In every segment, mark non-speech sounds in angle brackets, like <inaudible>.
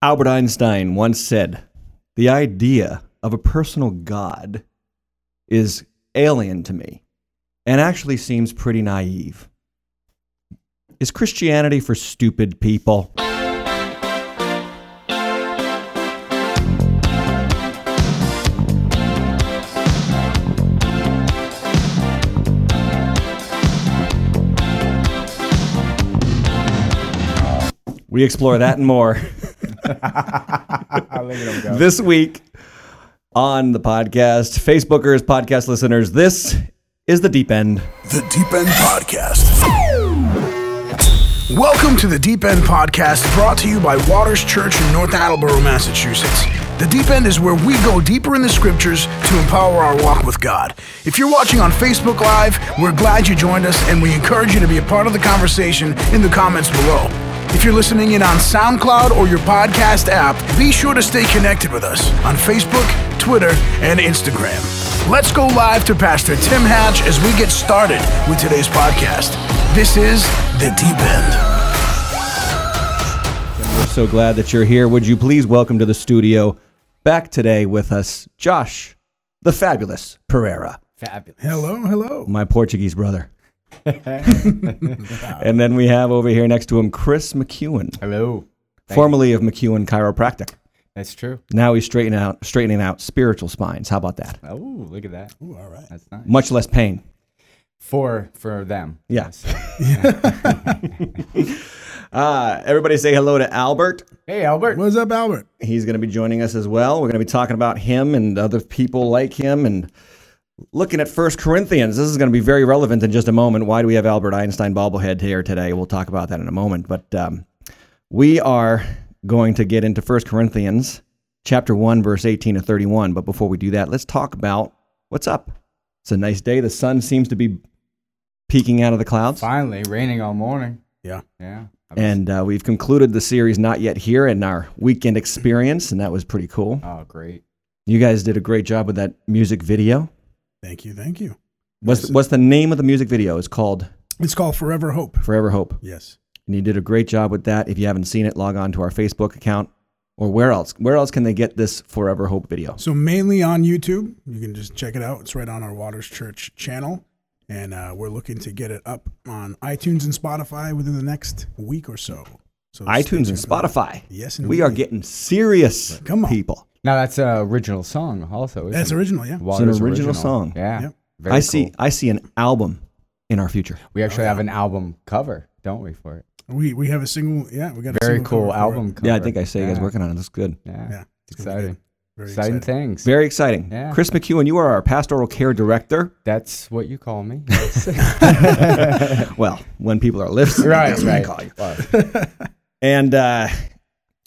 Albert Einstein once said, The idea of a personal God is alien to me and actually seems pretty naive. Is Christianity for stupid people? We explore that and more <laughs> <laughs> Look at him go. this week on the podcast. Facebookers, podcast listeners, this is the deep end. The Deep End Podcast. Welcome to the Deep End Podcast, brought to you by Waters Church in North Attleboro, Massachusetts. The Deep End is where we go deeper in the scriptures to empower our walk with God. If you're watching on Facebook Live, we're glad you joined us and we encourage you to be a part of the conversation in the comments below. If you're listening in on SoundCloud or your podcast app, be sure to stay connected with us on Facebook, Twitter, and Instagram. Let's go live to Pastor Tim Hatch as we get started with today's podcast. This is The Deep End. We're so glad that you're here. Would you please welcome to the studio back today with us, Josh, the fabulous Pereira, Fabulous. Hello, hello. my Portuguese brother. <laughs> and then we have over here next to him Chris McEwen, Hello. Thank formerly of McEwen Chiropractic. That's true. Now he's straightening out straightening out spiritual spines. How about that? Oh, look at that. Ooh, all right. That's nice. Much less pain. For for them. Yeah. Yes. <laughs> <laughs> Uh, everybody say hello to Albert. Hey, Albert. What's up, Albert? He's going to be joining us as well. We're going to be talking about him and other people like him and looking at First Corinthians. This is going to be very relevant in just a moment. Why do we have Albert Einstein bobblehead here today? We'll talk about that in a moment. But um, we are going to get into First Corinthians chapter 1, verse 18 to 31. But before we do that, let's talk about what's up. It's a nice day. The sun seems to be peeking out of the clouds. Finally, raining all morning. Yeah. Yeah. And uh, we've concluded the series Not Yet Here in our weekend experience, and that was pretty cool. oh, great. You guys did a great job with that music video. Thank you, thank you. What's, Yes. what's the name of the music video? It's called It's called Forever Hope. Forever Hope. Yes. And you did a great job with that. If you haven't seen it, log on to our Facebook account. Or where else? Where else can they get this Forever Hope video? So mainly on YouTube. You can just check it out. It's right on our Waters Church channel. And uh, we're looking to get it up on iTunes and Spotify within the next week or so. So iTunes and tuned for that. Spotify. Yes, We are getting serious Come on. people. Now that's an original song also. Isn't That's it? original, yeah. It's an Waters original song. Yeah. Yep. Very I see cool. I see an album in our future. We actually Oh, yeah. have an album cover, don't we, for it? We we have a single, yeah, we got a Very single cool cover for it. album cover. Yeah, I think I say you guys working on it. That's good. Yeah. Yeah, It's gonna be exciting. good. Very Exciting excited. things. Very exciting. Yeah. Chris McEwen, you are our pastoral care director. That's what you call me. <laughs> <laughs> Well, when people are listening, right, that's what I call you. Well, <laughs> And uh,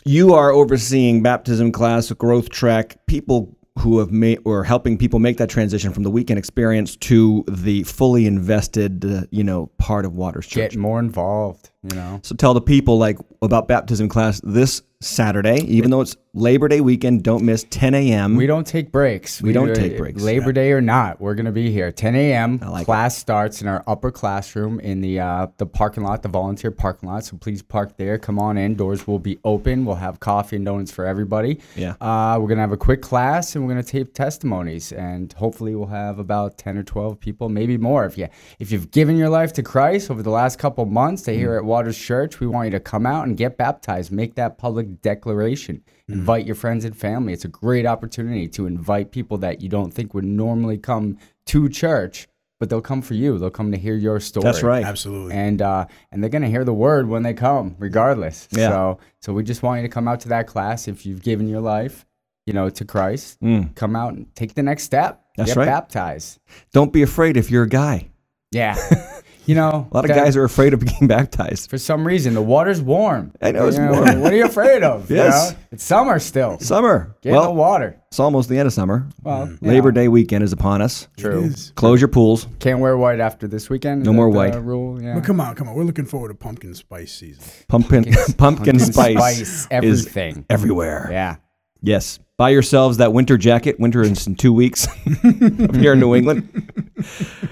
you are overseeing baptism class, growth track, people who have made or helping people make that transition from the weekend experience to the fully invested, uh, you know, part of Waters Church. get more involved, you know. So tell the people like about baptism class this Saturday, even though it's Labor Day weekend. Don't miss 10 a.m. We don't take breaks. We don't take breaks. Labor Day or not, we're gonna be here. 10 a.m. like class starts in our upper classroom in the uh, the parking lot, the volunteer parking lot. So please park there. Come on in. Doors will be open. We'll have coffee and donuts for everybody. Yeah. Uh, we're gonna have a quick class and we're gonna tape testimonies and hopefully we'll have about 10 or 12 people, maybe more. If you if you've given your life to Christ over the last couple months, to Mm. here at Waters Church, we want you to come out and get baptized. Make that public declaration. Mm. Invite your friends and family. It's a great opportunity to invite people that you don't think would normally come to church, but they'll come for you. They'll come to hear your story. That's right. Absolutely. And uh, and they're gonna hear the word when they come, regardless. Yeah. So so we just want you to come out to that class if you've given your life, you know, to Christ. Mm. Come out and take the next step. That's Get right. baptized. Don't be afraid if you're a guy. Yeah. <laughs> you know, A lot of guys are afraid of <laughs> being baptized. For some reason, the water's warm. I know it's You warm. What are you afraid of? <laughs> you Yes. know? It's summer still. Summer. Get in the well, water. it's almost the end of summer. Well, mm. you Labor know, Day weekend is upon us. True. Close your pools. Can't wear white after this weekend. Is No more that the white. Rule. Yeah. But come on, come on. We're looking forward to pumpkin spice season. Pumpkin, <laughs> pumpkin, spice, spice, is everything. everywhere. Yeah. Yes. Buy yourselves that winter jacket. Winter is in two weeks <laughs> up here in New England.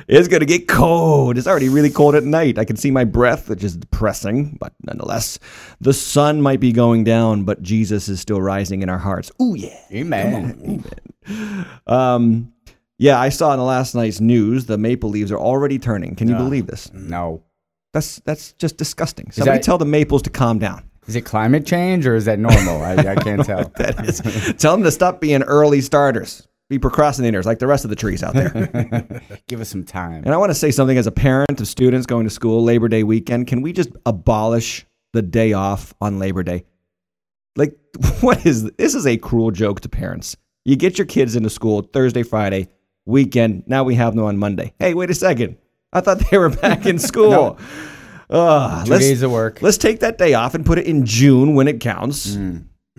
It's going to get cold. It's already really cold at night. I can see my breath, which is depressing, but nonetheless, the sun might be going down, but Jesus is still rising in our hearts. Ooh, yeah. Amen. Um, yeah, I saw in the last night's news the maple leaves are already turning. Can you believe this? No. That's that's just disgusting. Somebody that- tell the maples to calm down. Is it climate change or is that normal? I, I <laughs> can't tell. That is, tell them to stop being early starters, be procrastinators like the rest of the trees out there. <laughs> Give us some time. and I want to say something as a parent of students going to school Labor Day weekend. Can we just abolish the day off on Labor Day? Like, <laughs> what is this? Is a cruel joke to parents. You get your kids into school Thursday, Friday, weekend. Now we have them on Monday. Hey, wait a second. I thought they were back in school. Ugh, 2 let's- days of work. Let's take that day off and put it in June when it counts.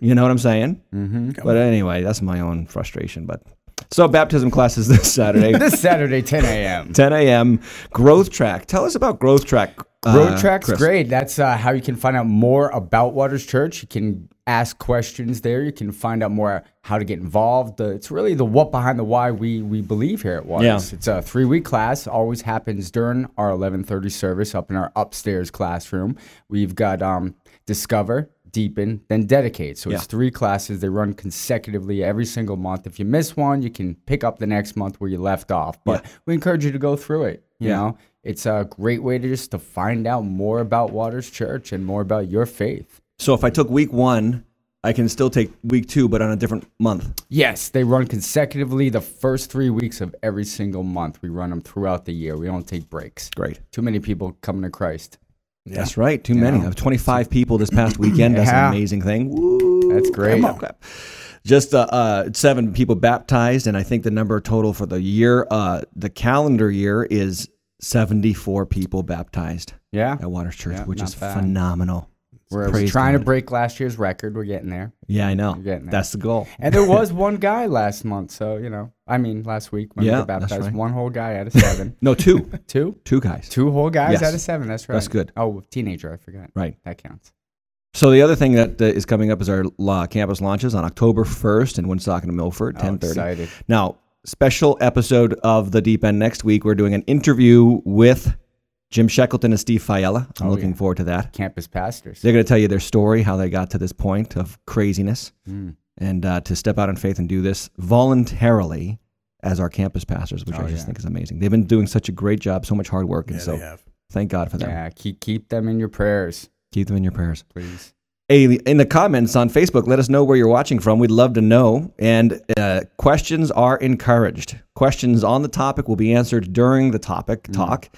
You know what I'm saying? Mm-hmm. But anyway, that's my own frustration. But so baptism classes this <laughs> Saturday, This Saturday, 10 a.m. <laughs> 10 a.m. Growth Track. Tell us about Growth Track. Road uh, Track's Chris. great. That's uh, how you can find out more about Waters Church. You can ask questions there. You can find out more how to get involved. The, it's really the what behind the why we we believe here at Waters. Yeah. It's a three week class. Always happens during our 11:30 service up in our upstairs classroom. We've got um, Discover. Deepen, then dedicate. So it's Yeah. three classes. They run consecutively every single month. If you miss one, you can pick up the next month where you left off. But we encourage you to go through it. You Yeah. know, it's a great way to just to find out more about Waters Church and more about your faith. So if I took week one, I can still take week two, but on a different month. Yes, they run consecutively the first three weeks of every single month. We run them throughout the year. We don't take breaks. Great. Too many people coming to Christ. That's right. Too many. I have 25 people this past <clears throat> weekend. That's Yeah. an amazing thing. Woo. That's great. Just uh, uh, seven people baptized, and I think the number total for the year, uh, the calendar year, is 74 people baptized Yeah, at Waters Church, Yeah, which is bad. phenomenal. We're Praise trying God. to break last year's record. We're getting there. Yeah, I know. getting there. That's the goal. And there was <laughs> one guy last month. So you know, I mean, last week when we Yeah, were that's baptized, right. one whole guy out of seven. <laughs> No, two. <laughs> Two, two guys. two whole guys Yes. out of seven. That's right. That's good. Oh, teenager. I forgot. Right. That counts. So the other thing that uh, is coming up is our uh, campus launches on October 1st in Woonsocket and Milford, Oh, 10:30. excited. Now, special episode of the Deep End next week. We're doing an interview with Jim Shackleton and Steve Fiella. I'm Oh, looking yeah. forward to that. Campus pastors. They're going to tell you their story, how they got to this point of craziness, Mm. and uh, to step out in faith and do this voluntarily as our campus pastors, which Oh, I just yeah. think is amazing. They've been doing such a great job, so much hard work, and Yeah, so they have. thank God for them. Yeah, keep keep them in your prayers, Keep them in your prayers. please. Hey, in the comments on Facebook, let us know where you're watching from. We'd love to know. And uh, questions are encouraged. Questions on the topic will be answered during the topic talk.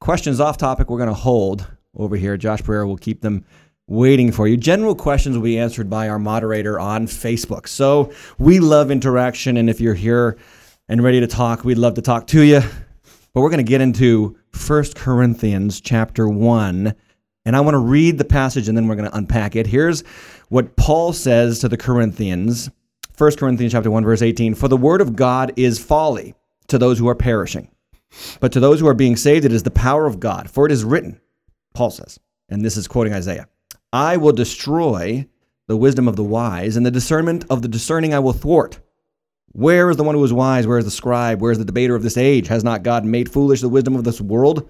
Questions off topic, we're going to hold over here. Josh Pereira will keep them waiting for you. General questions will be answered by our moderator on Facebook. So we love interaction. And if you're here and ready to talk, we'd love to talk to you. But we're going to get into 1 Corinthians chapter 1. And I want to read the passage and then we're going to unpack it. Here's what Paul says to the Corinthians 1 Corinthians chapter 1 verse 18 For the word of God is folly to those who are perishing but to those who are being saved it is the power of God for it is written Paul says and this is quoting Isaiah I will destroy the wisdom of the wise and the discernment of the discerning I will thwart. Where is the one who is wise? Where is the scribe? Where is the debater of this age? Has not God made foolish the wisdom of this world?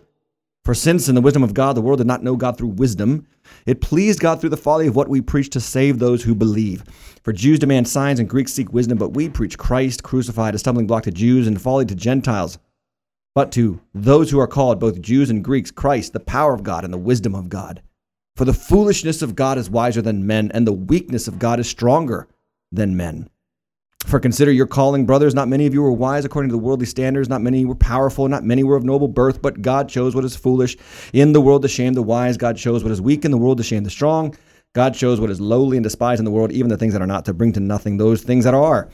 For since in the wisdom of God the world did not know God through wisdom, it pleased God through the folly of what we preach to save those who believe. For Jews demand signs and Greeks seek wisdom, but we preach Christ crucified, a stumbling block to Jews and folly to Gentiles. But to those who are called, both Jews and Greeks, Christ, the power of God and the wisdom of God. For the foolishness of God is wiser than men, and the weakness of God is stronger than men. For consider your calling, brothers. Not many of you were wise according to the worldly standards. Not many were powerful. Not many were of noble birth. But God chose what is foolish in the world to shame the wise. God chose what is weak in the world to shame the strong. God chose what is lowly and despised in the world, even the things that are not, to bring to nothing those things that are,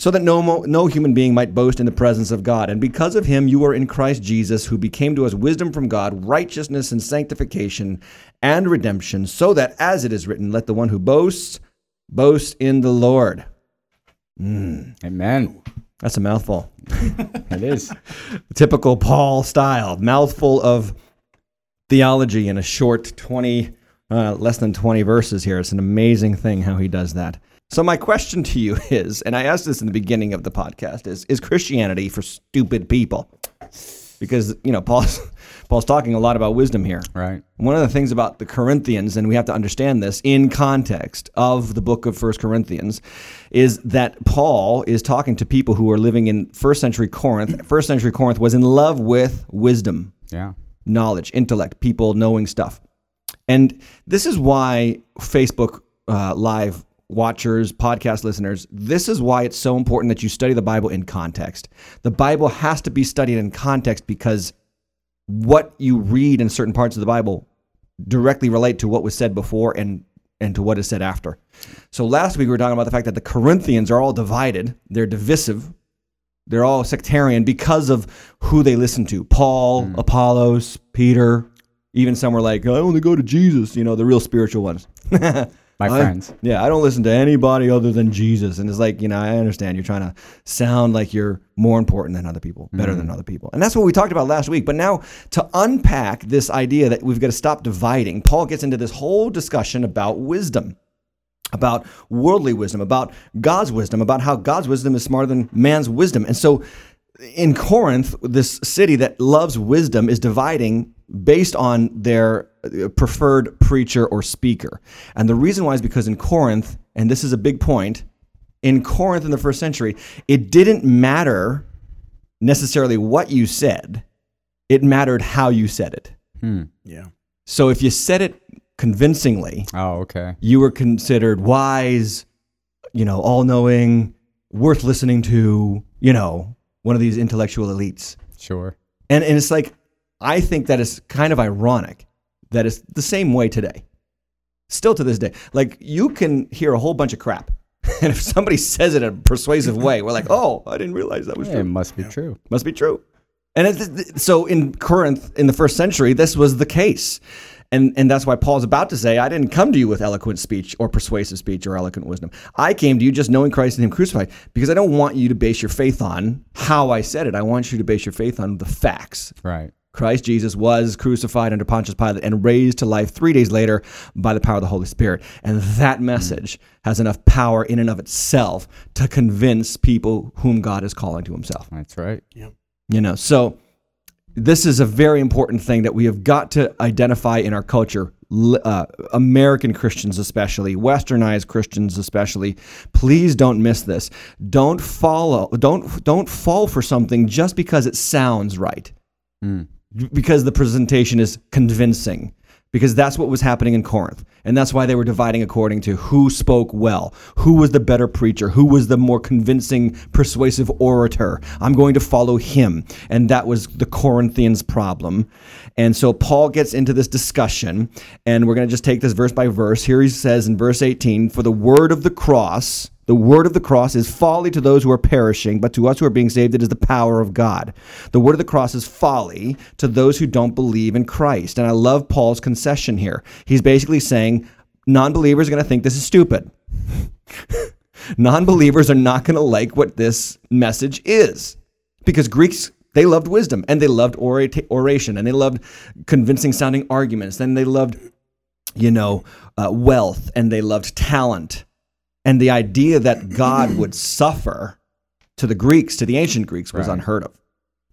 so that no, mo- no human being might boast in the presence of God. And because of him, you are in Christ Jesus, who became to us wisdom from God, righteousness and sanctification and redemption, so that, as it is written, let the one who boasts boast in the Lord. Amen. That's a mouthful. <laughs> It is. <laughs> Typical Paul style, mouthful of theology in a short 20 uh, less than 20 verses here. It's an amazing thing how he does that. So my question to you <laughs> is, and I asked this in the beginning of the podcast, is is Christianity for stupid people? Because you know <laughs> Paul's Paul's talking a lot about wisdom here. Right. One of the things about the Corinthians, and we have to understand this in context of the book of First Corinthians, is that Paul is talking to people who are living in first century Corinth. <clears throat> First century Corinth was in love with wisdom, Yeah. knowledge, intellect, people knowing stuff. And this is why Facebook uh, Live watchers, podcast listeners, this is why it's so important that you study the Bible in context. The Bible has to be studied in context because what you read in certain parts of the Bible directly relate to what was said before and and to what is said after. So last week we were talking about the fact that the Corinthians are all divided, they're divisive, they're all sectarian because of who they listen to. Paul, hmm. Apollos, Peter, even some were like, oh, I only go to Jesus, you know, the real spiritual ones. <laughs> My I- friends. Yeah, I don't listen to anybody other than Jesus. And it's like, you know, I understand you're trying to sound like you're more important than other people, better than mm. other people. And that's what we talked about last week. But now to unpack this idea that we've got to stop dividing, Paul gets into this whole discussion about wisdom. About worldly wisdom, about God's wisdom, about how God's wisdom is smarter than man's wisdom. And so in Corinth, this city that loves wisdom is dividing based on their preferred preacher or speaker. And the reason why is because in Corinth, and this is a big point, in Corinth in the first century, it didn't matter necessarily what you said, it mattered how you said it. Hmm. Yeah. So if you said it convincingly, Oh, okay. you were considered wise, you know, all knowing, worth listening to, you know, one of these intellectual elites. Sure. And, and it's like, I think that is kind of ironic that it's the same way today. Still to this day. Like, you can hear a whole bunch of crap. <laughs> And if somebody says it in a persuasive way, we're like, oh, I didn't realize that was Yeah, it must be true. Must be true. And it, so in Corinth, in the first century, this was the case. And, and that's why Paul's about to say, I didn't come to you with eloquent speech or persuasive speech or eloquent wisdom. I came to you just knowing Christ and Him crucified because I don't want you to base your faith on how I said it. I want you to base your faith on the facts. Right. Christ Jesus was crucified under Pontius Pilate and raised to life three days later by the power of the Holy Spirit. And that message has enough power in and of itself to convince people whom God is calling to Himself. That's right. You know, so this is a very important thing that we have got to identify in our culture. Uh, American Christians, especially Westernized Christians, especially, please don't miss this. Don't follow. Don't don't fall for something just because it sounds right because the presentation is convincing because that's what was happening in Corinth. And that's why they were dividing according to who spoke well, who was the better preacher, who was the more convincing, persuasive orator. I'm going to follow him. And that was the Corinthians' problem. And so Paul gets into this discussion, and we're going to just take this verse by verse. Here he says in verse 18 For the word of the cross, the word of the cross is folly to those who are perishing, but to us who are being saved, it is the power of God. The word of the cross is folly to those who don't believe in Christ. And I love Paul's concession here. He's basically saying non believers are going to think this is stupid. <laughs> non believers are not going to like what this message is because Greeks. They loved wisdom and they loved oration and they loved convincing sounding arguments. Then they loved, you know, uh, wealth and they loved talent and the idea that God <clears throat> would suffer to the Greeks, to the ancient Greeks, was Right. unheard of.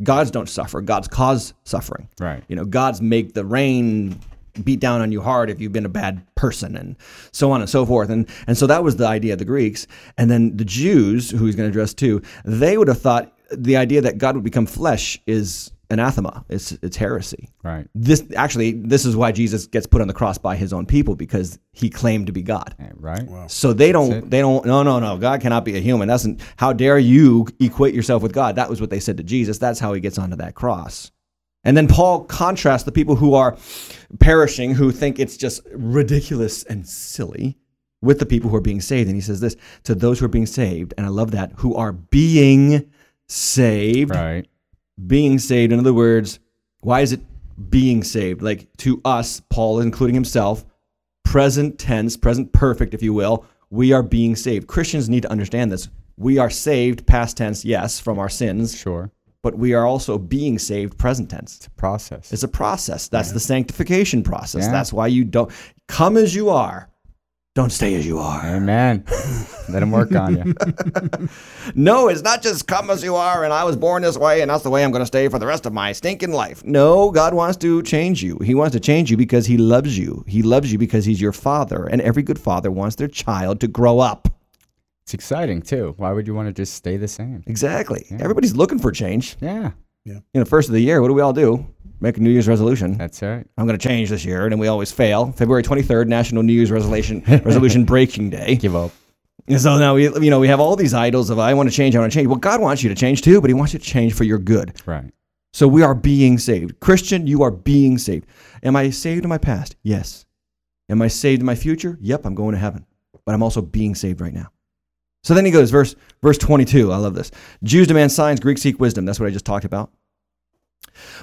Gods don't suffer. Gods cause suffering. Right. You know, gods make the rain beat down on you hard if you've been a bad person and so on and so forth. And and so that was the idea of the Greeks. And then the Jews, who he's going to address too, they would have thought the idea that God would become flesh is anathema. It's it's heresy Right. this actually this is why Jesus gets put on the cross by his own people because he claimed to be God. Right. So they don't it. they don't no no no God cannot be a human. That's not, how dare you equate yourself with God? That was what they said to Jesus. That's how he gets onto that cross. And then Paul contrasts the people who are perishing who think it's just ridiculous and silly with the people who are being saved and he says this to those who are being saved and I love that who are being saved Right. Being saved. In other words, why is it being saved? Like to us, Paul, including himself, present tense, present perfect, if you will, we are being saved. Christians need to understand this. We are saved, past tense, yes, from our sins, Sure. but we are also being saved present tense. It's a process. It's a process. That's the sanctification process. Yeah. That's why you don't come as you are. Don't stay as you are. Amen. Let him work on you. <laughs> No, it's not just come as you are and I was born this way and that's the way I'm going to stay for the rest of my stinking life. No, God wants to change you. He wants to change you because he loves you. He loves you because he's your father and every good father wants their child to grow up. It's exciting too. Why would you want to just stay the same? Exactly. Everybody's looking for change. Yeah, You know, first of the year, what do we all do? Make a New Year's resolution. that's right. I'm going to change this year, and then we always fail. February 23rd, National New Year's Resolution <laughs> Resolution Breaking Day. Give up. And so now we, you know, we have all these idols of I want to change, I want to change. Well, God wants you to change too, but He wants you to change for your good. Right. So we are being saved. Christian, you are being saved. Am I saved in my past? Yes. Am I saved in my future? Yep, I'm going to heaven. But I'm also being saved right now. So then he goes, verse verse 22. I love this. Jews demand signs, Greeks seek wisdom. That's what I just talked about.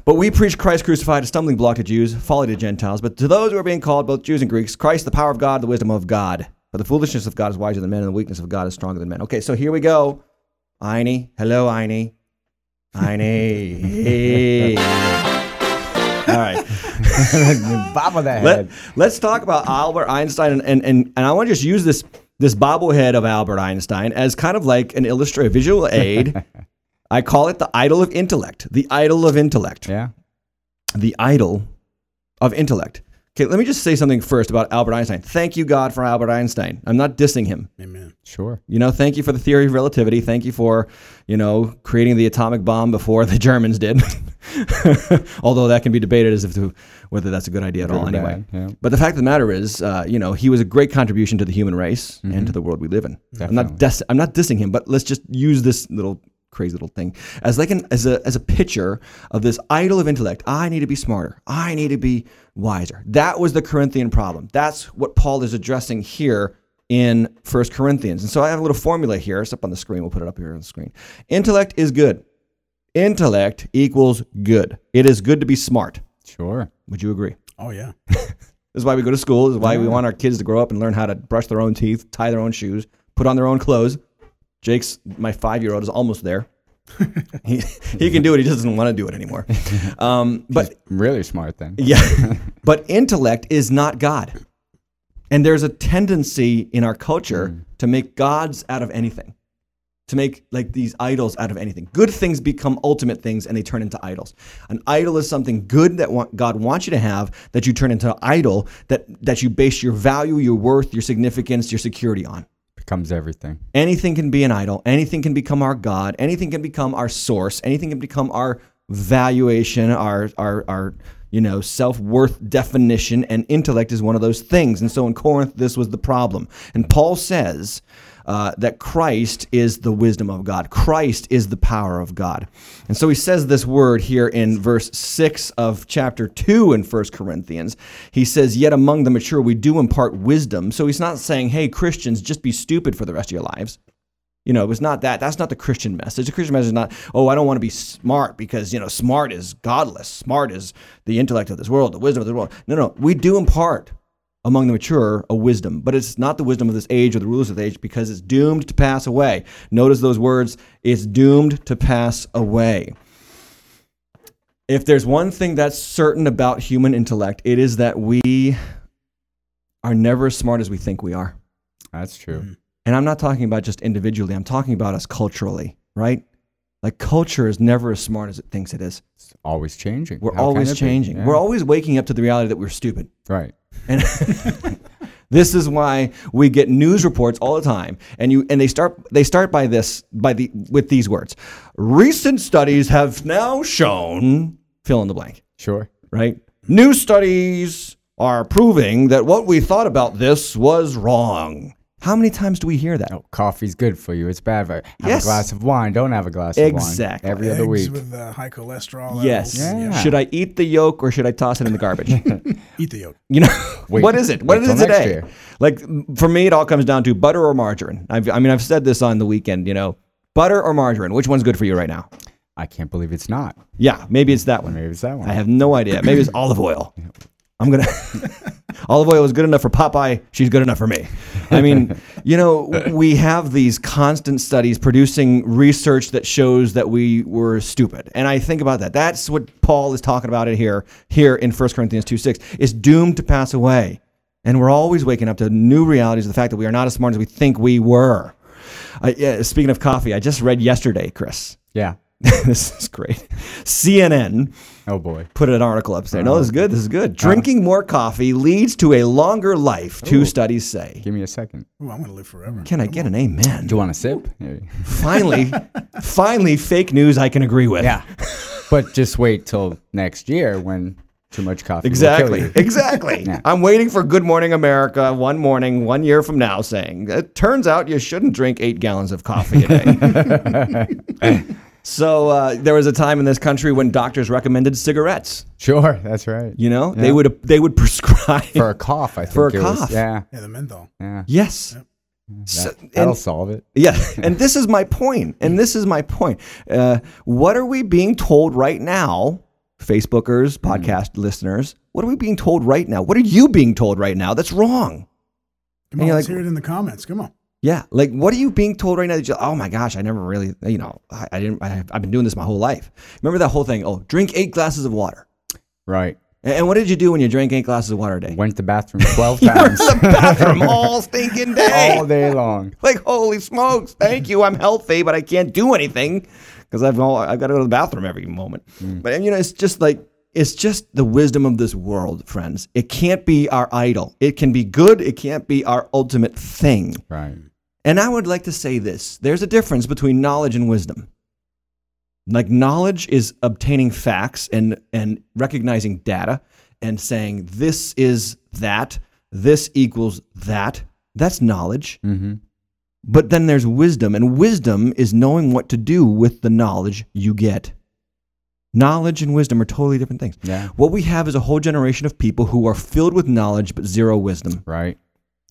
But we preach Christ crucified, a stumbling block to Jews, folly to Gentiles. But to those who are being called, both Jews and Greeks, Christ, the power of God, the wisdom of God. For the foolishness of God is wiser than men, and the weakness of God is stronger than men. Okay, so here we go. Einie. Hello, Einie. Einie. Hey. All right. <laughs> Bob that Let, head. let's talk about Albert Einstein. And, and, and, and I want to just use this, this bobblehead of Albert Einstein as kind of like an illustrative visual aid. <laughs> I call it the idol of intellect. The idol of intellect. Yeah. The idol of intellect. Okay, let me just say something first about Albert Einstein. Thank you, God, for Albert Einstein. I'm not dissing him. Amen. Sure. You know, thank you for the theory of relativity. Thank you for, you know, creating the atomic bomb before the Germans did. <laughs> Although that can be debated as if to whether that's a good idea at all. Good or Anyway, bad, yeah. but the fact of the matter is, uh, you know, he was a great contribution to the human race and to the world we live in. I'm not Mm-hmm. Dis- I'm not dissing him, but let's just use this little crazy little thing as like an as a as a picture of this idol of intellect. I need to be smarter. I need to be wiser. That was the Corinthian problem. That's what Paul is addressing here in First Corinthians. And so I have a little formula here. It's up on the screen. We'll put it up here on the screen. Intellect is good. Intellect equals good. It is good to be smart. Sure. Would you agree? Oh yeah. <laughs> This is why we go to school. This is why we want our kids to grow up and learn how to brush their own teeth, tie their own shoes, put on their own clothes. Jake's my five year old is almost there. <laughs> he he can do it. He just doesn't want to do it anymore. Um, <laughs> but Really smart then. yeah, <laughs> but intellect is not God, and there's a tendency in our culture to make gods out of anything, to make like these idols out of anything. Good things become ultimate things, and they turn into idols. An idol is something good that wa- God wants you to have that you turn into an idol that that you base your value, your worth, your significance, your security on. Becomes everything. Anything can be an idol. Anything can become our God. Anything can become our source. Anything can become our valuation, our our our you know self worth definition. And intellect is one of those things. And so in Corinth, this was the problem. And Paul says. Uh, that Christ is the wisdom of God. Christ is the power of God. And so he says this word here in verse 6 of chapter 2 in 1 Corinthians. He says, Yet among the mature we do impart wisdom. So he's not saying, Hey, Christians, just be stupid for the rest of your lives. You know, it was not that. That's not the Christian message. The Christian message is not, oh, I don't want to be smart because, you know, smart is godless. Smart is the intellect of this world, the wisdom of this world. No, no. We do impart among the mature a wisdom, but it's not the wisdom of this age or the rulers of the age because it's doomed to pass away. Notice those words it's doomed to pass away. If there's one thing that's certain about human intellect, it is that we are never as smart as we think we are. That's true. Mm. And I'm not talking about just individually, I'm talking about us culturally, right? Like culture is never as smart as it thinks it is. It's always changing. We're How always changing. Yeah. We're always waking up to the reality that we're stupid. right. And <laughs> this is why we get news reports all the time. And you and they start they start by this by the with these words. Recent studies have now shown fill in the blank, Sure. right? New studies are proving that what we thought about this was wrong. How many times do we hear that? Oh, coffee's good for you. It's bad for you. Have Yes. a glass of wine. Don't have a glass of Exactly. wine. Every Eggs other week. with uh, high cholesterol. Yes. levels. Yeah. Should I eat the yolk or should I toss it in the garbage? <laughs> Eat the yolk. You know, <laughs> Wait- what is it? What wait is it today? year. Like for me, it all comes down to butter or margarine. I've, I mean, I've said this on the weekend. You know, butter or margarine. Which one's good for you right now? I can't believe it's not. Yeah, maybe it's that one. Maybe it's that one. I have no idea. Maybe it's olive oil. I'm gonna. <laughs> olive oil is good enough for Popeye. She's good enough for me. I mean, <laughs> you know, we have these constant studies producing research that shows that we were stupid, and I think about that. That's what Paul is talking about it here. Here in 1 Corinthians two six is doomed to pass away, and we're always waking up to new realities of the fact that we are not as smart as we think we were. Uh, yeah, speaking of coffee, I just read yesterday, Chris. Yeah. <laughs> this is great. CNN Oh boy. put an article up there. Oh, "No, this is good. This is good. Uh-huh. Drinking more coffee leads to a longer life." Two studies say. Give me a second. Ooh, I'm going to live forever. Can I get an amen? Do you want a sip? Finally, <laughs> finally, fake news I can agree with. Yeah. but just wait till next year when too much coffee. will kill Exactly. you. Exactly. <laughs> Yeah. I'm waiting for Good Morning America one morning, one year from now, saying it turns out you shouldn't drink eight gallons of coffee a day. So uh, there was a time in this country when doctors recommended cigarettes. Sure, that's right. You know, they would they would <laughs> prescribe For a cough, I think. For a it was. cough. Yeah. Yeah, the menthol. Yeah. yes. So- That, that'll and- solve it. Yeah, <laughs> and this is my point. And this is my point. Uh, what are we being told right now, Facebookers, podcast listeners? What are we being told right now? What are you being told right now that's wrong? Come on, let's like- hear it in the comments. Come on. Yeah, like what are you being told right now? That you, oh my gosh, I never really, you know, I, I didn't. I, I've been doing this my whole life. Remember that whole thing? Oh, drink eight glasses of water. Right. And, and what did you do when you drank eight glasses of water a day? Went to the bathroom <laughs> 12 You were in times the bathroom <laughs> all stinking day. all day long. like holy smokes thank you i'm healthy but i can't do anything because i've all, i've got to go to the bathroom every moment mm. but you know it's just like it's just the wisdom of this world friends it can't be our idol it can be good it can't be our ultimate thing Right. And i would like to say this there's a difference between knowledge and wisdom like knowledge is obtaining facts and and recognizing data and saying this is that this equals that that's knowledge Mm-hmm. but then there's wisdom, and wisdom is knowing what to do with the knowledge you get. Knowledge and wisdom are totally different things. Yeah. What we have is a whole generation of people who are filled with knowledge but zero wisdom. Right.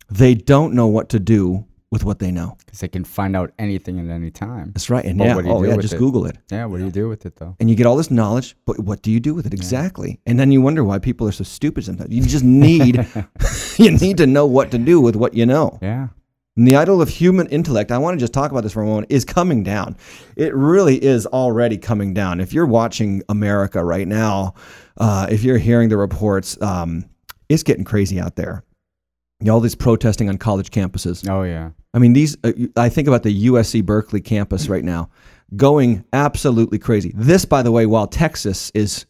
They don't know what to do with what they know. Because they can find out anything at any time. That's right. And But yeah, what do you oh do yeah, with just it? Google it. Yeah. What do you do with it, though? And you get all this knowledge, but what do you do with it exactly? And then you wonder why people are so stupid sometimes. You just need <laughs> <laughs> you need to know what to do with what you know. Yeah. And the idol of human intellect, I want to just talk about this for a moment, is coming down. It really is already coming down. If you're watching America right now, uh, if you're hearing the reports, um, it's getting crazy out there. All this protesting on college campuses. Oh, yeah. I mean, these. Uh, I think about the USC Berkeley campus right now, going absolutely crazy. This, by the way, while Texas is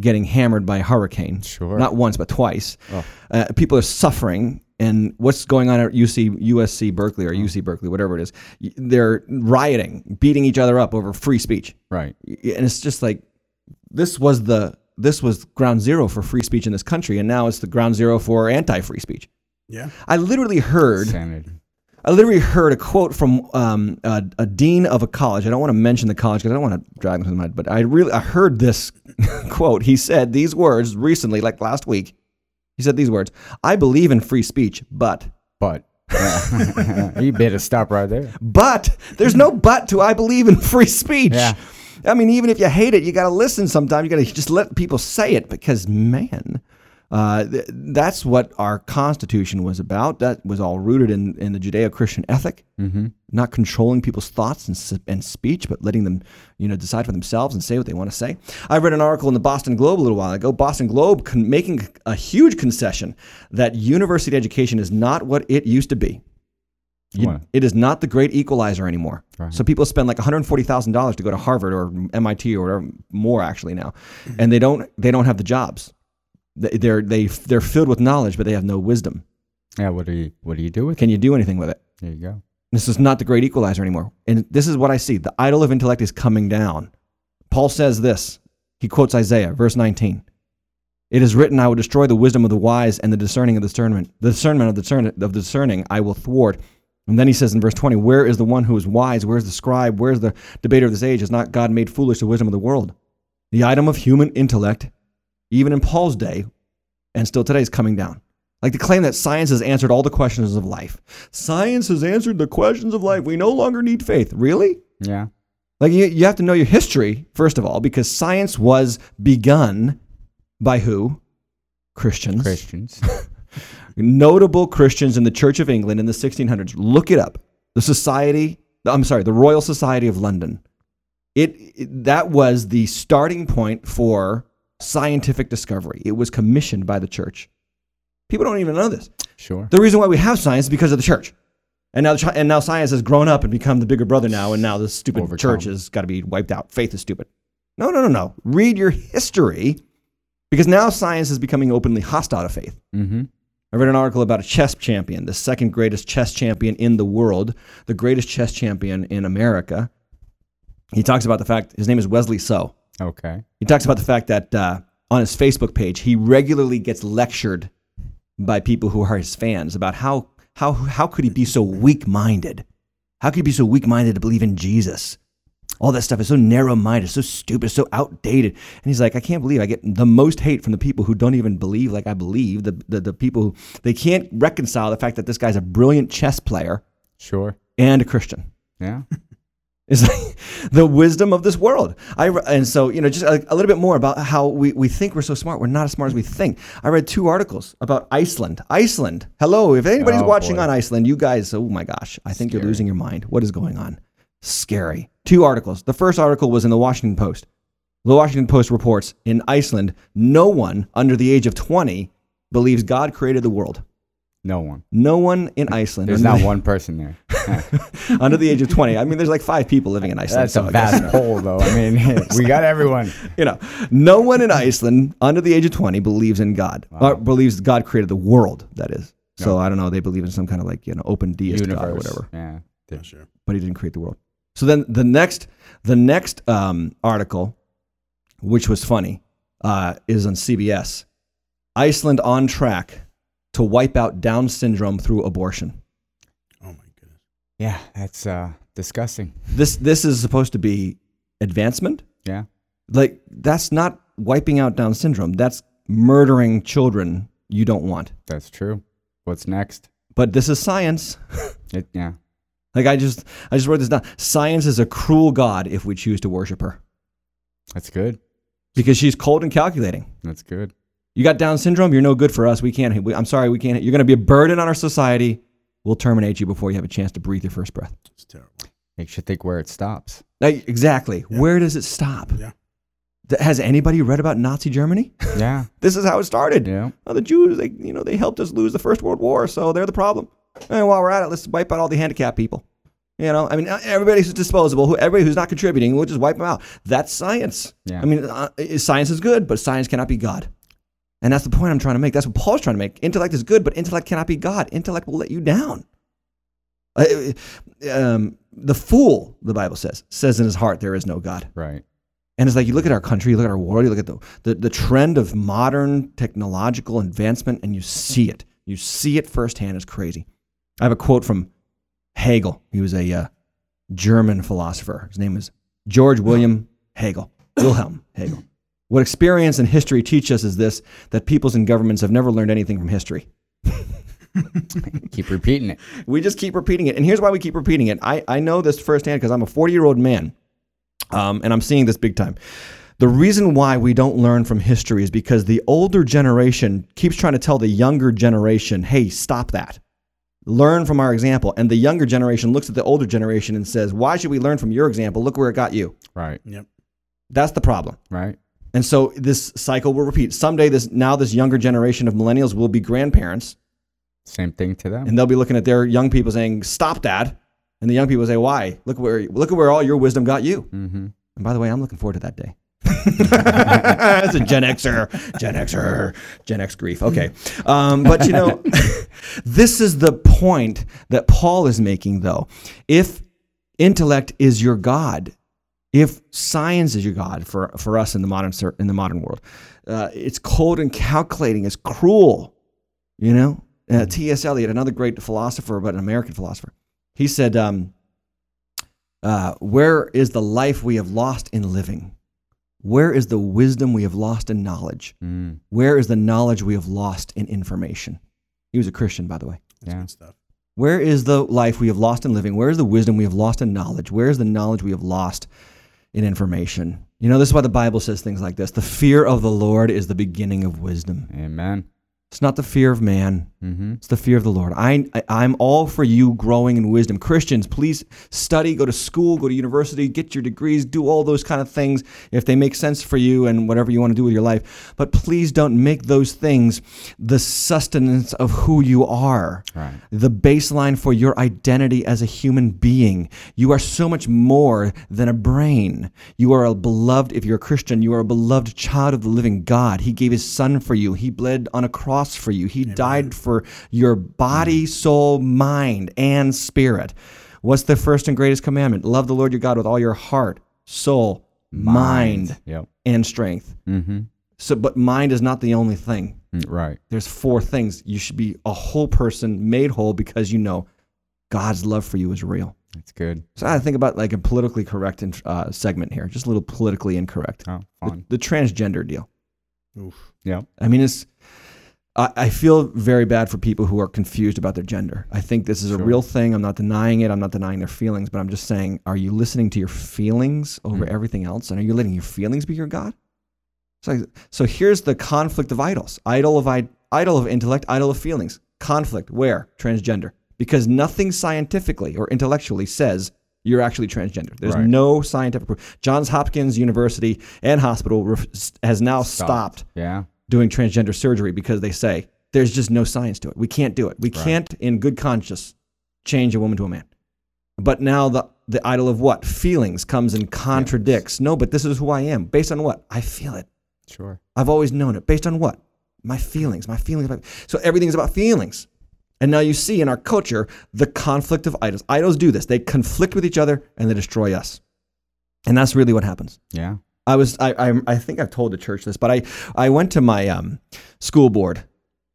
getting hammered by a hurricane, Sure. not once but twice, Oh. uh, people are suffering. And what's going on at UC, USC Berkeley or UC Berkeley, whatever it is, they're rioting, beating each other up over free speech, Right. And it's just like this was the this was ground zero for free speech in this country, and now it's the ground zero for anti-free speech. Yeah. I literally heard Sanity. I literally heard a quote from um, a, a dean of a college. I don't want to mention the college because I don't want to drag them to the mud, but I really I heard this <laughs> quote. He said these words recently, like last week. He said these words: "I believe in free speech, but." But yeah. <laughs> you better stop right there. But there's no but to I believe in free speech. Yeah. I mean, even if you hate it, you got to listen sometimes. You got to just let people say it because, man, uh, th- that's what our Constitution was about. That was all rooted in, in the Judeo Christian ethic, mm-hmm. not controlling people's thoughts and, and speech, but letting them you know, decide for themselves and say what they want to say. I read an article in the Boston Globe a little while ago. Boston Globe con- making a huge concession that university education is not what it used to be. You- it is not the great equalizer anymore. Right. So people spend like $140,000 to go to Harvard or MIT or whatever, more actually now, and they don't they don't have the jobs. They- They're they they're filled with knowledge, but they have no wisdom. Yeah. What do you What do you do with it? Can you do anything with it? There you go. This is not the great equalizer anymore. And this is what I see. The idol of intellect is coming down. Paul says this. He quotes Isaiah, verse 19. It is written, I will destroy the wisdom of the wise and the discerning of discernment. The discernment of, discern, of the discerning I will thwart. And then he says in verse 20, Where is the one who is wise? Where is the scribe? Where is the debater of this age? Has not God made foolish the wisdom of the world? The item of human intellect, even in Paul's day, and still today, is coming down. Like the claim that science has answered all the questions of life. Science has answered the questions of life. We no longer need faith. Really? Yeah. Like you, you have to know your history, first of all, because science was begun by who? Christians, Christians. <laughs> notable Christians in the Church of England in the 1600s. Look it up. The Society, I'm sorry, the Royal Society of London. It, it that was the starting point for scientific discovery. It was commissioned by the church. People don't even know this. Sure. The reason why we have science is because of the church. And now, the and now science has grown up and become the bigger brother now, and now the stupid Overcome. church has got to be wiped out. Faith is stupid. No, no, no, no. Read your history because now science is becoming openly hostile to faith. Mm-hmm. I read an article about a chess champion, the second greatest chess champion in the world, the greatest chess champion in America. He talks about the fact his name is Wesley So. Okay. He talks about the fact that uh, on his Facebook page, he regularly gets lectured by people who are his fans about how how how could he be so weak-minded? How could he be so weak-minded to believe in Jesus? All that stuff is so narrow-minded, so stupid, so outdated. And he's like, I can't believe I get the most hate from the people who don't even believe like I believe. The the, the people who they can't reconcile the fact that this guy's a brilliant chess player Sure. and a Christian. Yeah. <laughs> Like the wisdom of this world. I and so you know just a, a little bit more about how we, we think we're so smart. We're not as smart as we think. I read two articles about Iceland. Iceland. Hello, if anybody's Oh, watching boy. on Iceland, you guys. Oh my gosh, I think you're losing your mind. What is going on? Scary. Two articles. The first article was in the Washington Post. The Washington Post reports in Iceland, no one under the age of 20 believes God created the world. No one. No one in Iceland There's not one person there. The, <laughs> under the age of 20. I mean, there's like five people living in Iceland. That's so a I guess- vast poll, though. I mean, <laughs> we got everyone. <laughs> you know, no one in Iceland under the age of 20 believes in God, or believes God created the world, that is. So I don't know, they believe in some kind of like, you know, open deist God or whatever, Yeah. Yeah, sure. but he didn't create the world. So then the next, the next um, article, which was funny, uh, is on CBS. Iceland on track to wipe out Down syndrome through abortion. Yeah. That's uh, disgusting. This, this is supposed to be advancement. Yeah. Like, that's not wiping out Down syndrome. That's murdering children you don't want. That's true. What's next? But this is science. <laughs> It, yeah. Like I just I just wrote this down. Science is a cruel god if we choose to worship her. That's good. Because she's cold and calculating. That's good. You got Down syndrome, you're no good for us. We can't we, I'm sorry, we can't you're going to be a burden on our society. We'll terminate you before you have a chance to breathe your first breath. It's terrible. Makes you think where it stops. Like, exactly. Where does it stop? Yeah. Th- Has anybody read about Nazi Germany? Yeah. <laughs> this is how it started. Yeah. Oh, the Jews, they you know, they helped us lose the First World War, so they're the problem. And while we're at it, let's wipe out all the handicapped people. You know, I mean, everybody's disposable, who everybody who's not contributing, we'll just wipe them out. That's science. Yeah. I mean, uh, science is good, but science cannot be God. And that's the point I'm trying to make. That's what Paul's trying to make. Intellect is good, but intellect cannot be God. Intellect will let you down. Uh, um, the fool, the Bible says, says in his heart there is no God. Right. And it's like you look at our country, you look at our world, you look at the, the, the trend of modern technological advancement, and you see it. You see it firsthand. It's crazy. I have a quote from Hegel. He was a uh, German philosopher. His name is George William Hegel. Wilhelm Hegel. What experience and history teach us is this that peoples and governments have never learned anything from history. <laughs> Keep repeating it. We just keep repeating it. And here's why we keep repeating it. I, I know this firsthand because I'm a 40 year old man um, and I'm seeing this big time. The reason why we don't learn from history is because the older generation keeps trying to tell the younger generation, hey, stop that. Learn from our example. And the younger generation looks at the older generation and says, why should we learn from your example? Look where it got you. Right. Yep. That's the problem. Right. And so this cycle will repeat. Someday, this now this younger generation of millennials will be grandparents, Same thing to them. and they'll be looking at their young people saying, "Stop that," and the young people say, "Why? Look where look at where all your wisdom got you." mm-hmm. And by the way, I'm looking forward to that day. <laughs> That's a Gen Xer, Gen Xer, Gen X grief. Okay, um, but you know, <laughs> this is the point that Paul is making, though. If intellect is your god, if science is your god for for us in the modern in the modern world, uh, it's cold and calculating. It's cruel. You know, uh, T.S. Eliot, another great philosopher, but an American philosopher, he said. Um, uh, where is the life we have lost in living? Where is the wisdom we have lost in knowledge? Mm. Where is the knowledge we have lost in information? He was a Christian, by the way. That's Yeah. good stuff. Where is the life we have lost in living? Where is the wisdom we have lost in knowledge? Where is the knowledge we have lost in information. You know, this is why the Bible says things like this The fear of the Lord is the beginning of wisdom. Amen. It's not the fear of man. Mm-hmm. It's the fear of the Lord. I, I I'm all for you growing in wisdom. Christians, please study, go to school, go to university, get your degrees, do all those kind of things if they make sense for you and whatever you want to do with your life. But please don't make those things the sustenance of who you are. Right. The baseline for your identity as a human being. You are so much more than a brain. You are a beloved, if you're a Christian, you are a beloved child of the living God. He gave his son for you. He bled on a cross for you. He died for your body, soul, mind, and spirit. What's the first and greatest commandment? Love the Lord your God with all your heart, soul, mind, Yep. and strength. Mm-hmm. So, but mind is not the only thing. Right. There's four things. You should be a whole person made whole because you know God's love for you is real. That's good. So I think about like a politically correct uh, segment here, just a little politically incorrect. Oh, The, fun. the transgender deal. Oof. Yep. I mean, it's. I, I feel very bad for people who are confused about their gender. I think this is a Sure. real thing. I'm not denying it. I'm not denying their feelings, but I'm just saying, are you listening to your feelings over Mm. everything else, and are you letting your feelings be your god? So, so here's the conflict of idols: idol of I, idol of intellect, idol of feelings. Conflict where transgender, because nothing scientifically or intellectually says you're actually transgender. There's Right. no scientific proof. Johns Hopkins University and hospital ref- has now stopped Yeah. Doing transgender surgery because they say there's just no science to it. We can't do it. We can't, in good conscience, change a woman to a man. But now the the idol of what feelings comes and contradicts. No, but this is who I am based on what I feel it. Sure. I've always known it based on what my feelings. My feelings. About, so everything's about feelings. And now you see in our culture the conflict of idols. Idols do this. They conflict with each other and they destroy us. And that's really what happens. Yeah. I was I, I I think I've told the church this, but I I went to my um, school board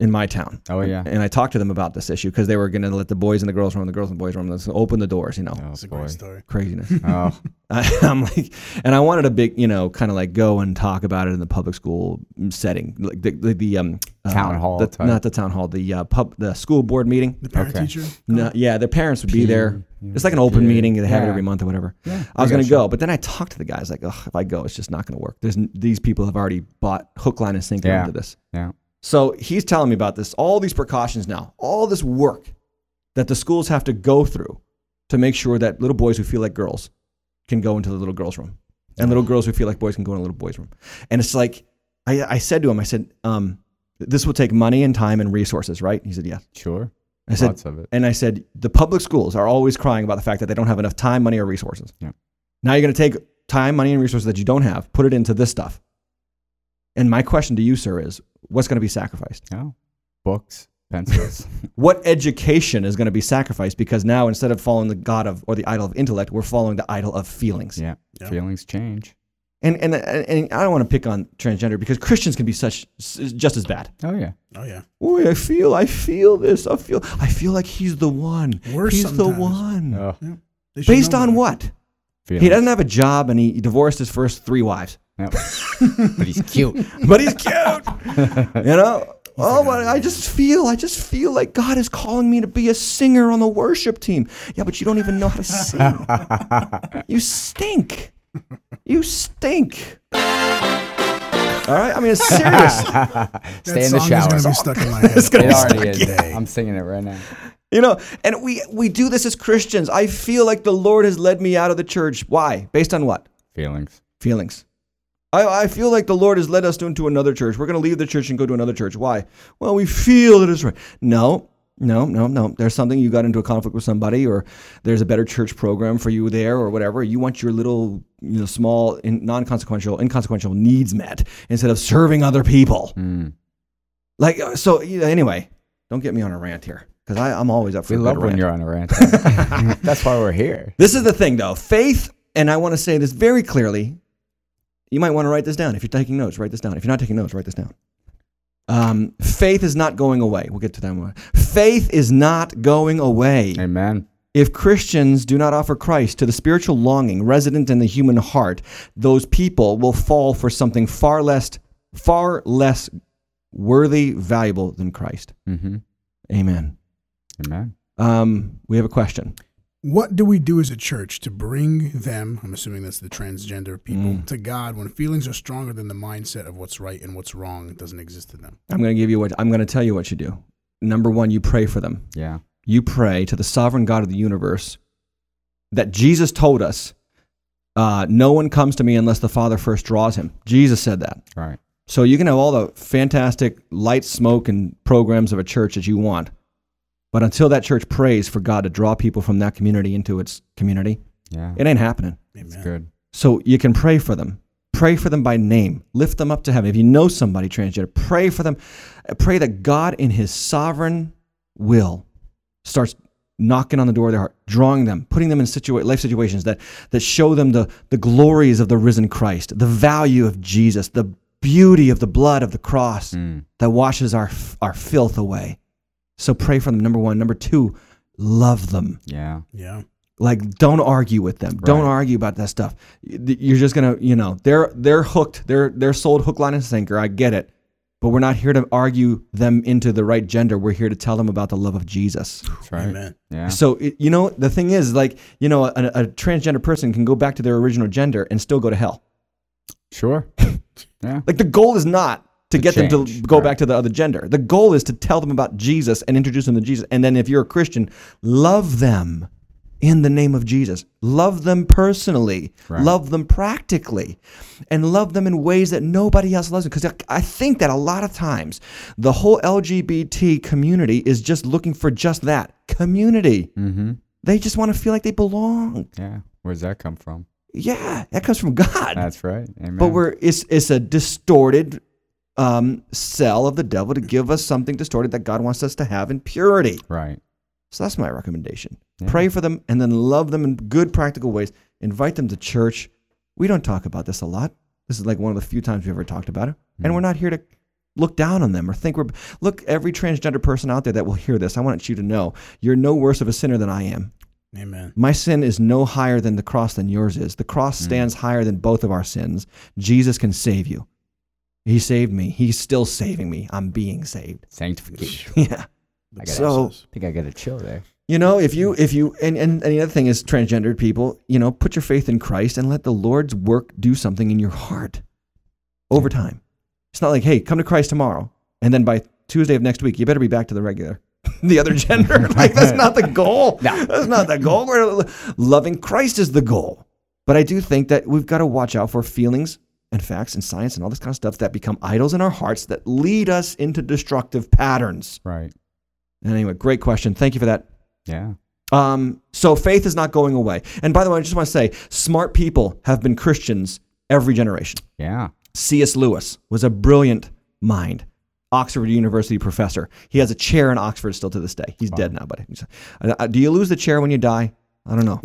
in my town. Oh, yeah. And I talked to them about this issue because they were going to let the boys and the girls room, the girls and the boys room, let's open the doors, you know, Oh, That's a great story. craziness. <laughs> Oh, <laughs> I, I'm like, and I wanted a big, you know, kind of like go and talk about it in the public school setting, like the the, the um Town uh, hall the- type. not the town hall, the uh, pub, the school board meeting. The parent Okay. teacher. No, yeah, their parents would be there. It's like an open yeah, meeting. They have it every month or whatever. Yeah, I was going to go, but then I talked to the guys like, Ugh, if I go, it's just not going to work. There's these people have already bought hook, line, and sinker Yeah. into this. yeah. So he's telling me about this, all these precautions now, all this work that the schools have to go through to make sure that little boys who feel like girls can go into the little girls' room, and little girls who feel like boys can go in a little boys' room. And it's like, I, I said to him, I said, um, this will take money and time and resources, right? He said, yes. Sure. I said, Lots of it. and I said, the public schools are always crying about the fact that they don't have enough time, money, or resources. Yeah. Now you're going to take time, money, and resources that you don't have, put it into this stuff. And my question to you, sir, is what's going to be sacrificed? Oh, books, pencils. <laughs> What education is going to be sacrificed? Because now instead of following the God of or the idol of intellect, we're following the idol of feelings. yeah. Yeah. Feelings change. And, and and I don't want to pick on transgender because Christians can be such just as bad. Oh yeah. Oh yeah. Oh, I feel, I feel this. I feel, I feel like he's the one. Worse he's the one. Oh, They should Based on better. what? feelings. He doesn't have a job and he divorced his first three wives. Yep. <laughs> but he's cute. <laughs> But he's cute. you know? Oh, but I just feel, I just feel like God is calling me to be a singer on the worship team. Yeah, but you don't even know how to sing. <laughs> you stink. You stink. All right? I mean, it's serious. That Stay in the shower. is gonna be stuck in my head. It's gonna It be already stuck is. in. I'm singing it right now. You know, and we we do this as Christians. I feel like the Lord has led me out of the church. Why? Based on what? Feelings. Feelings. I, I feel like the Lord has led us into another church. We're going to leave the church and go to another church. Why? Well, we feel that it's right. No, no, no, no. There's something you got into a conflict with somebody, or there's a better church program for you there, or whatever. You want your little, you know, small, in, non-consequential, inconsequential needs met instead of serving other people. Mm. Like uh, so. You know, anyway, don't get me on a rant here because I'm always up for We love when rant. you're on a rant. <laughs> That's why we're here. This is the thing, though. Faith, and I want to say this very clearly. You might want to write this down. If you're taking notes, write this down. If you're not taking notes, write this down. Um, faith is not going away. We'll get to that more. Faith is not going away. Amen. If Christians do not offer Christ to the spiritual longing resident in the human heart, those people will fall for something far less, far less worthy, valuable than Christ. Mm-hmm. Amen. Amen. Um, we have a question. What do we do as a church to bring them, I'm assuming that's the transgender people, to God when feelings are stronger than the mindset of what's right and what's wrong doesn't exist in them? I'm going to give you what I'm going to tell you what you do. Number one, you pray for them. Yeah. You pray to the sovereign God of the universe that Jesus told us, uh, no one comes to me unless the Father first draws him. Jesus said that. Right. So you can have all the fantastic light, smoke, and programs of a church that you want. But until that church prays for God to draw people from that community into its community, Yeah. it ain't happening. It's good. So you can pray for them. Pray for them by name. Lift them up to heaven. If you know somebody transgender, pray for them. Pray that God, in His sovereign will, starts knocking on the door of their heart, drawing them, putting them in situa- life situations that, that show them the, the glories of the risen Christ, the value of Jesus, the beauty of the blood of the cross Mm. that washes our, our filth away. So pray for them, number one. Number two, love them Yeah. Yeah. like don't argue with them don't argue about that stuff you're just gonna you know they're they're hooked they're they're sold hook line and sinker i get it but we're not here to argue them into the right gender we're here to tell them about the love of jesus That's right. Amen. Yeah. so it, you know the thing is like you know a, a transgender person can go back to their original gender and still go to hell Sure. <laughs> yeah. like the goal is not to To get them to go right. back to the other gender the goal is to tell them about jesus and introduce them to jesus and then if you're a christian love them in the name of jesus love them personally Right. love them practically and love them in ways that nobody else loves them because i think that a lot of times the whole lgbt community is just looking for just that community Mm-hmm. they just want to feel like they belong Yeah. Where does that come from? yeah that comes from god That's right. Amen. but we're it's it's a distorted um, cell of the devil to give us something distorted that God wants us to have in purity. right. So that's my recommendation. Yeah. Pray for them and then love them in good practical ways. Invite them to church. We don't talk about this a lot. This is like one of the few times we ever talked about it. And we're not here to look down on them or think we're look every transgender person out there that will hear this. I want you to know you're no worse of a sinner than I am. Amen. My sin is no higher than the cross than yours is. The cross stands higher than both of our sins. Jesus can save you. He saved me. He's still saving me. I'm being saved. Sanctification. <laughs> Yeah. I So- I think I got a chill there. You know, if you if you and, and, and the other thing is transgendered people, you know, put your faith in Christ and let the Lord's work do something in your heart over time. It's not like, hey, come to Christ tomorrow, and then by Tuesday of next week, you better be back to the regular, <laughs> the other <laughs> gender. like that's not the goal. That's not the goal. We're, loving Christ is the goal. But I do think that we've got to watch out for feelings and facts and science and all this kind of stuff that become idols in our hearts that lead us into destructive patterns. Right. And anyway, great question. Thank you for that. Yeah. Um, so faith is not going away. And by the way, I just want to say, smart people have been Christians every generation. Yeah. C.S. Lewis was a brilliant mind, Oxford University professor. He has a chair in Oxford still to this day. He's dead now, but uh, do you lose the chair when you die? I don't know.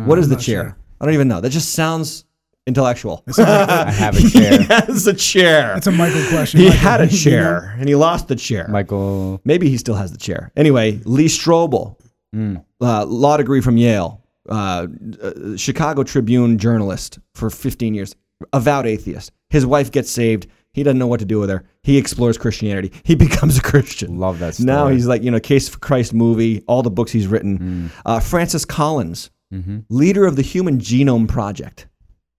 <laughs> what is the chair? sure. I don't even know. That just sounds intellectual. I have a chair. <laughs> he has a chair. That's a Michael question. he Michael, had a you know? chair and he lost the chair. Michael. Maybe he still has the chair. Anyway, Lee Strobel, Mm. uh, law degree from Yale, uh, uh, Chicago Tribune journalist for 15 years, avowed atheist. His wife gets saved. He doesn't know what to do with her. He explores Christianity. He <laughs> becomes a Christian. Love that story. Now he's like, you know, Case for Christ movie, all the books he's written. Mm. Uh, Francis Collins, Mm-hmm. leader of the Human Genome Project,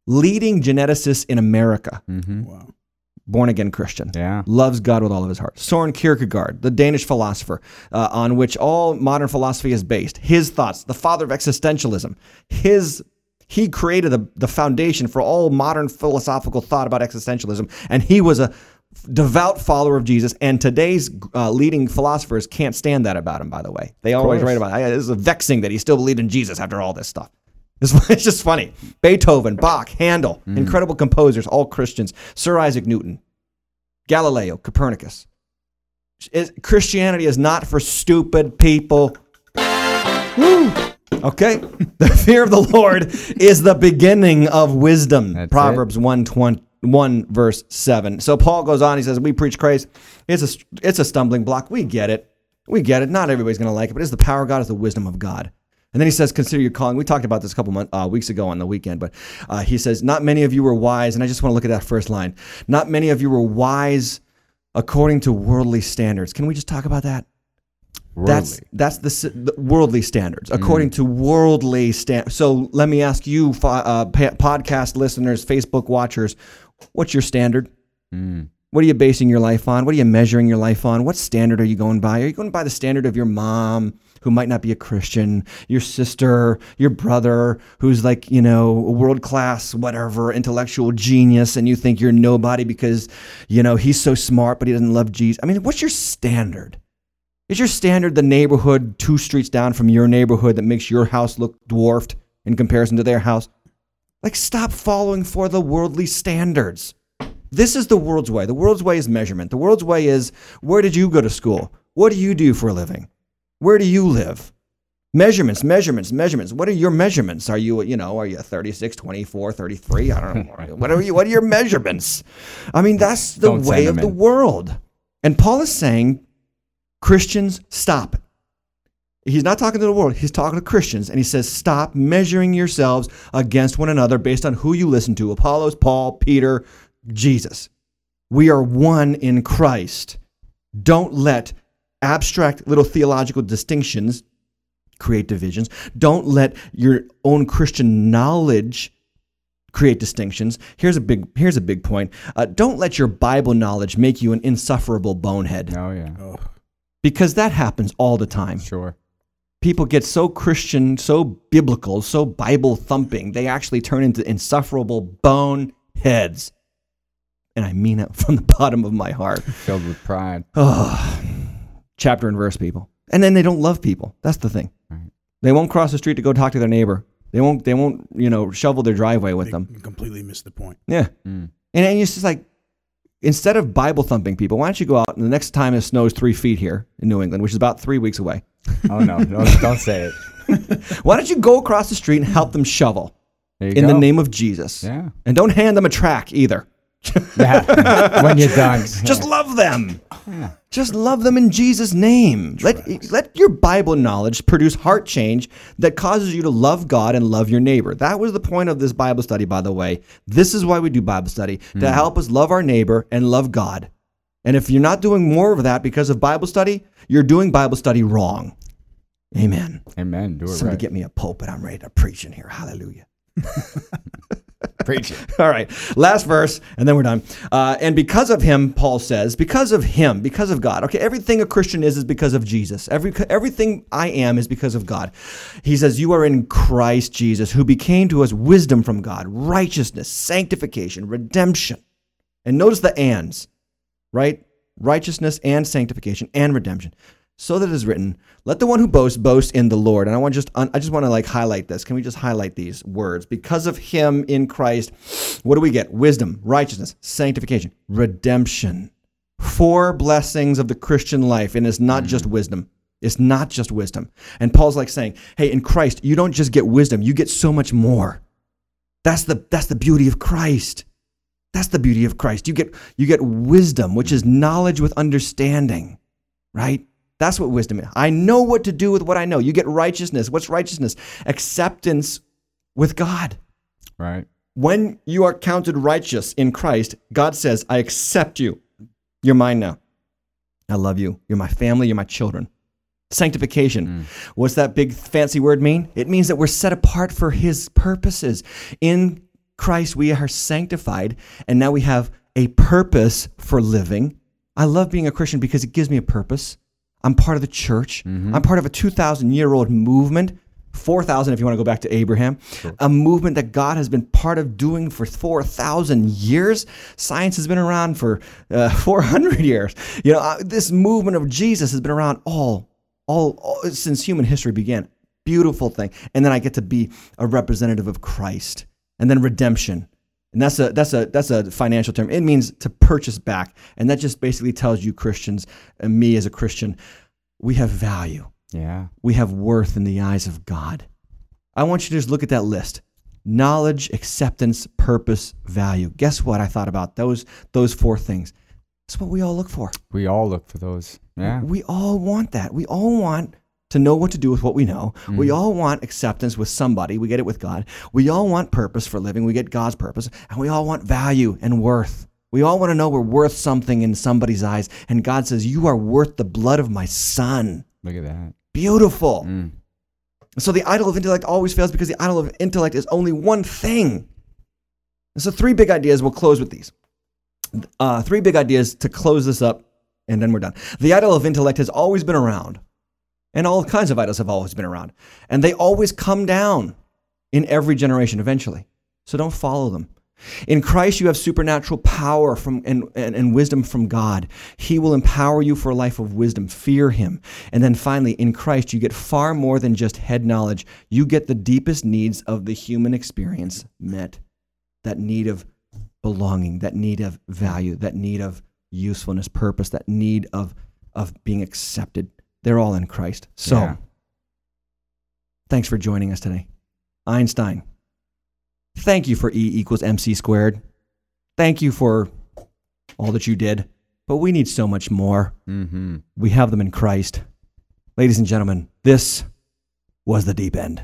leading geneticist in America, Mm-hmm. Wow. born again Christian Yeah. loves God with all of his heart. Soren Kierkegaard, the Danish philosopher, uh, on which all modern philosophy is based. His thoughts, the father of existentialism, his he created the, the foundation for all modern philosophical thought about existentialism, and he was a devout follower of Jesus. And today's uh, leading philosophers can't stand that about him. By the way, they always write about. It. This is vexing that he still believed in Jesus after all this stuff. It's, <laughs> it's just funny. Beethoven, Bach, Handel, hmm. incredible composers, all Christians. Sir Isaac Newton, Galileo, Copernicus. Is- Christianity is not for stupid people. Woo. Okay? <laughs> The fear of the Lord is the beginning of wisdom. That's Proverbs 1, 1 verse 7. So Paul goes on, he says, We preach Christ. It's a, it's a stumbling block. We get it. We get it. Not everybody's going to like it, but it's the power of God, it's the wisdom of God. And then he says, Consider your calling. We talked about this a couple month, uh, weeks ago on the weekend, but uh, he says, Not many of you were wise. And I just want to look at that first line. Not many of you were wise according to worldly standards. Can we just talk about that? That's Worldly. that's the, the worldly standards according to worldly stand. So let me ask you, uh, podcast listeners, Facebook watchers, what's your standard? What are you basing your life on? What are you measuring your life on? What standard are you going by? Are you going by the standard of your mom, who might not be a Christian, your sister, your brother, who's like, you know, a world class, whatever, intellectual genius, and you think you're nobody because, you know, he's so smart, but he doesn't love Jesus? I mean, what's your standard? Is your standard the neighborhood two streets down from your neighborhood that makes your house look dwarfed in comparison to their house? Like, stop following for the worldly standards. This is the world's way. The world's way is measurement. The world's way is where did you go to school? What do you do for a living? Where do you live? Measurements, measurements, measurements. What are your measurements? Are you, you know, are you 36, 24, 33? I don't know. <laughs> What are you what are your measurements? I mean, that's the Don't way of them the world. And Paul is saying, Christians, stop it. He's not talking to the world. He's talking to Christians. And he says, stop measuring yourselves against one another based on who you listen to Apollos, Paul, Peter, Jesus. We are one in Christ. Don't let abstract little theological distinctions create divisions. Don't let your own Christian knowledge create distinctions. Here's a big here's a big point. Uh, don't let your Bible knowledge make you an insufferable bonehead Oh yeah, because that happens all the time sure. people get so Christian, so biblical, so Bible thumping, they actually turn into insufferable bone heads. And I mean it <laughs> from the bottom of my heart. Filled with pride. Oh, <sighs> chapter and verse people. And then they don't love people. That's the thing. Right. They won't cross the street to go talk to their neighbor. They won't they won't, you know, shovel their driveway with them. Completely missed the point. Yeah. Mm. And then it's just like, instead of Bible thumping people, why don't you go out and the next time it snows three feet here in New England, which is about three weeks away, Oh no, <laughs> no, don't say it. <laughs> why don't you go across the street and help them shovel in go. the name of Jesus? Yeah. And don't hand them a track either. Yeah. <laughs> when you're done. Just love them. Just love them in Jesus' name. Let, let your Bible knowledge produce heart change that causes you to love God and love your neighbor. That was the point of this Bible study, by the way. This is why we do Bible study to hmm. help us love our neighbor and love God. And if you're not doing more of that because of Bible study, you're doing Bible study wrong. Amen. Amen. Do it Somebody right. get me a pulpit. I'm ready to preach in here. Hallelujah. <laughs> <laughs> Preach it. All right, last verse, and then we're done. Uh, and because of him, Paul says, because of him, because of God. Okay, everything a Christian is is because of Jesus. Every everything I am is because of God. He says, "You are in Christ Jesus, who became to us wisdom from God, righteousness, sanctification, redemption." And notice the ands, right? Righteousness and sanctification and redemption. So that it is written, let the one who boasts boast in the Lord. And I want just I just want to like highlight this. Can we just highlight these words? Because of him in Christ, what do we get? Wisdom, righteousness, sanctification, redemption. Four blessings of the Christian life. And it's not just mm. wisdom. It's not just wisdom. And Paul's like saying, hey, in Christ, you don't just get wisdom, you get so much more. That's the that's the beauty of Christ. That's the beauty of Christ. You get you get wisdom, which is knowledge with understanding, right? That's what wisdom is. I know what to do with what I know. You get righteousness. What's righteousness? Acceptance with God. Right. When you are counted righteous in Christ, God says, I accept you. You're mine now. I love you. You're my family. You're my children. Sanctification. Mm. What's that big fancy word mean? It means that we're set apart for his purposes. In Christ, we are sanctified, and now we have a purpose for living. I love being a Christian because it gives me a purpose. I'm part of the church. I'm part of a 2,000 year old movement. 4,000 if you want to go back to Abraham, a movement that God has been part of doing for 4,000 years. Science has been around for uh, <laughs> 400 years. You know, uh, this movement of Jesus has been around all, all, all since human history began. Beautiful thing. And then I get to be a representative of Christ. And then redemption. And that's a that's a that's a financial term. It means to purchase back. And that just basically tells you Christians and me as a Christian, we have value Yeah. we have worth in the eyes of God. I want you to just look at that list. Knowledge, acceptance, purpose, value. Guess what I thought about those those four things? That's what we all look for. We all look for those. Yeah. We all want that. We all want to know what to do with what we know. We all want acceptance with somebody. We get it with God. We all want purpose for living. We get God's purpose. And we all want value and worth. We all want to know we're worth something in somebody's eyes. And God says, You are worth the blood of my son. Look at that. Beautiful. Mm. So the idol of intellect always fails because the idol of intellect is only one thing. And so, three big ideas. We'll close with these. Uh, three big ideas to close this up, and then we're done. The idol of intellect has always been around, and all kinds of idols have always been around, and they always come down in every generation eventually. So don't follow them. In Christ, you have supernatural power from, and, and, and wisdom from God. He will empower you for a life of wisdom. Fear Him. And then finally, in Christ, you get far more than just head knowledge. You get the deepest needs of the human experience met that need of belonging, that need of value, that need of usefulness, purpose, that need of, of being accepted. They're all in Christ. So, Yeah. thanks for joining us today. Einstein, thank you for E equals MC squared. Thank you for all that you did. But we need so much more. Mm-hmm. We have them in Christ. Ladies and gentlemen, this was the deep end.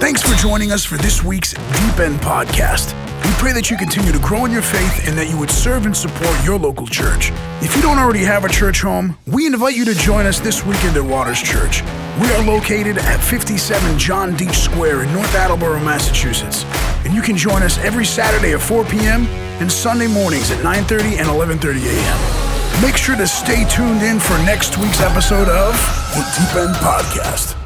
Thanks for joining us for this week's Deep End Podcast. We pray that you continue to grow in your faith and that you would serve and support your local church. If you don't already have a church home, we invite you to join us this weekend at Waters Church. We are located at 57 John Dietsch Square in North Attleboro, Massachusetts. And you can join us every Saturday at 4 p.m. and Sunday mornings at 9:30 and 11:30 a.m. Make sure to stay tuned in for next week's episode of the Deep End Podcast.